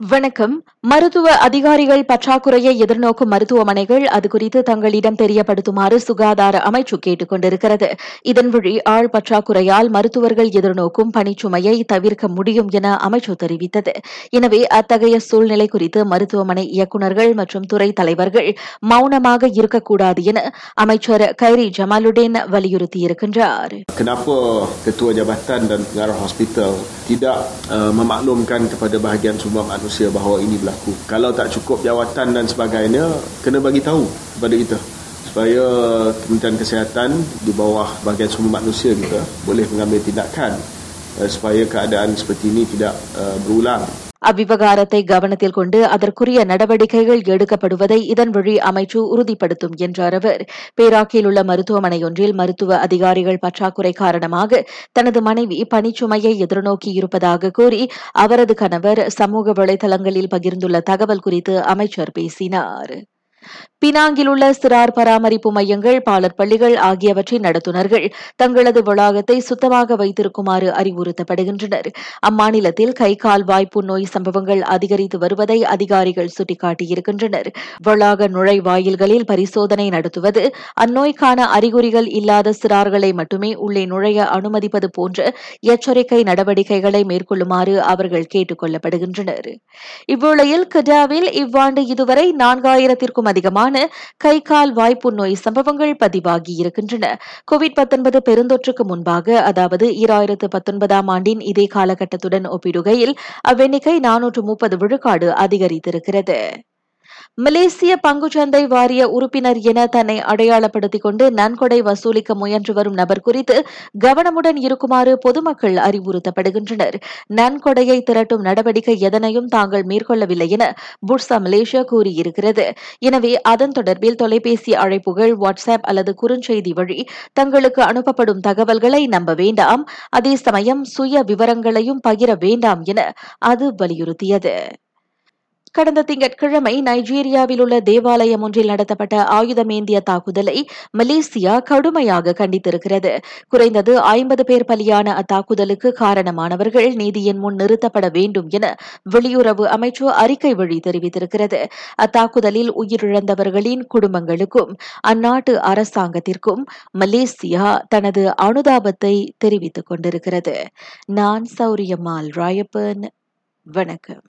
வணக்கம். மருத்துவ அதிகாரிகள் பற்றாக்குறையை எதிர்நோக்கும் மருத்துவமனைகள் அது குறித்து தங்களிடம் தெரியப்படுத்துமாறு சுகாதார அமைச்சு கேட்டுக் கொண்டிருக்கிறது. இதன் வழி ஆள் பற்றாக்குறையால் மருத்துவர்கள் எதிர்நோக்கும் பணிச்சுமையை தவிர்க்க முடியும் என அமைச்சு தெரிவித்தது. எனவே அத்தகைய சூழ்நிலை குறித்து மருத்துவமனை இயக்குநர்கள் மற்றும் துறை தலைவர்கள் மௌனமாக இருக்கக்கூடாது என அமைச்சர் கைரி ஜமாலுடேன் வலியுறுத்தியிருக்கின்றார். Kenapa ketua jabatan dan pengarah hospital tidak uh, memaklumkan kepada bahagian semua manusia bahawa ini berlaku. Kalau tak cukup jawatan dan sebagainya, kena bagi tahu kepada kita supaya Kementerian Kesihatan di bawah bahagian sumber manusia kita boleh mengambil tindakan uh, supaya keadaan seperti ini tidak uh, berulang. அவ்விவகாரத்தை கவனத்தில் கொண்டு அதற்குரிய நடவடிக்கைகள் எடுக்கப்படுவதை இதன் வழி அமைச்சு உறுதிப்படுத்தும் என்றார் அவர். பேராக்கில் உள்ள மருத்துவமனையொன்றில் மருத்துவ அதிகாரிகள் பற்றாக்குறை காரணமாக தனது மனைவி பணிச்சுமையை எதிர்நோக்கி இருப்பதாக கூறி அவரது கணவர் சமூக வலைதளங்களில் பகிர்ந்துள்ள தகவல் குறித்து அமைச்சர் பேசினார். பினாங்கில் உள்ள சிறார் பராமரிப்பு மையங்கள் பாலர் பள்ளிகள் ஆகியவற்றின் நடத்துனர்கள் தங்களது வளாகத்தை சுத்தமாக வைத்திருக்குமாறு அறிவுறுத்தப்படுகின்றனர். அம்மாநிலத்தில் கை கால் வாய்ப்பு நோய் சம்பவங்கள் அதிகரித்து வருவதை அதிகாரிகள் சுட்டிக்காட்டியிருக்கின்றனர். வளாக நுழைவாயில்களில் பரிசோதனை நடத்துவது அந்நோய்க்கான அறிகுறிகள் இல்லாத சிறார்களை மட்டுமே உள்ளே நுழைய அனுமதிப்பது போன்ற எச்சரிக்கை நடவடிக்கைகளை மேற்கொள்ளுமாறு அவர்கள் கேட்டுக் கொள்ளப்படுகின்றனர் இவ்வேளையில் கடாவில் இவ்வாண்டு இதுவரை நான்காயிரத்திற்கும் அதிகமான கை கால் வாய்ப்பு நோய் சம்பவங்கள் பதிவாகி இருக்கின்றன. கோவிட் பெருந்தொற்றுக்கு முன்பாக அதாவது ஈராயிரத்து பத்தொன்பதாம் ஆண்டின் இதே காலகட்டத்துடன் ஒப்பிடுகையில் அவ்வெண்ணிக்கை நானூற்று முப்பது விழுக்காடு அதிகரித்திருக்கிறது. மலேசிய பங்குச்சந்தை வாரிய உறுப்பினர் என தன்னை அடையாளப்படுத்திக் கொண்டு நன்கொடை வசூலிக்க முயன்று வரும் நபர் குறித்து கவனமுடன் இருக்குமாறு பொதுமக்கள் அறிவுறுத்தப்படுகின்றனர். நன்கொடையை திரட்டும் நடவடிக்கை எதனையும் தாங்கள் மேற்கொள்ளவில்லை என புர்சா மலேசியா கூறியிருக்கிறது. எனவே அதன் தொடர்பில் தொலைபேசி அழைப்புகள் வாட்ஸ்அப் அல்லது குறுஞ்செய்தி வழி தங்களுக்கு அனுப்பப்படும் தகவல்களை நம்ப வேண்டாம். அதே சமயம் சுய விவரங்களையும் பகிர வேண்டாம் என அது வலியுறுத்தியது. கடந்த திங்கட்கிழமை நைஜீரியாவில் உள்ள தேவாலயம் ஒன்றில் நடத்தப்பட்ட ஆயுதமேந்திய தாக்குதலை மலேசியா கடுமையாக கண்டித்திருக்கிறது. குறைந்தது ஐம்பது பேர் பலியான அத்தாக்குதலுக்கு காரணமானவர்கள் நீதியின் முன் நிறுத்தப்பட வேண்டும் என வெளியுறவு அமைச்சு அறிக்கை வழி தெரிவித்திருக்கிறது. அத்தாக்குதலில் உயிரிழந்தவர்களின் குடும்பங்களுக்கும் அந்நாட்டு அரசாங்கத்திற்கும் மலேசியா தனது அனுதாபத்தை தெரிவித்துக் கொண்டிருக்கிறது. நான் சௌரியம்மாள் ராயப்பன். வணக்கம்.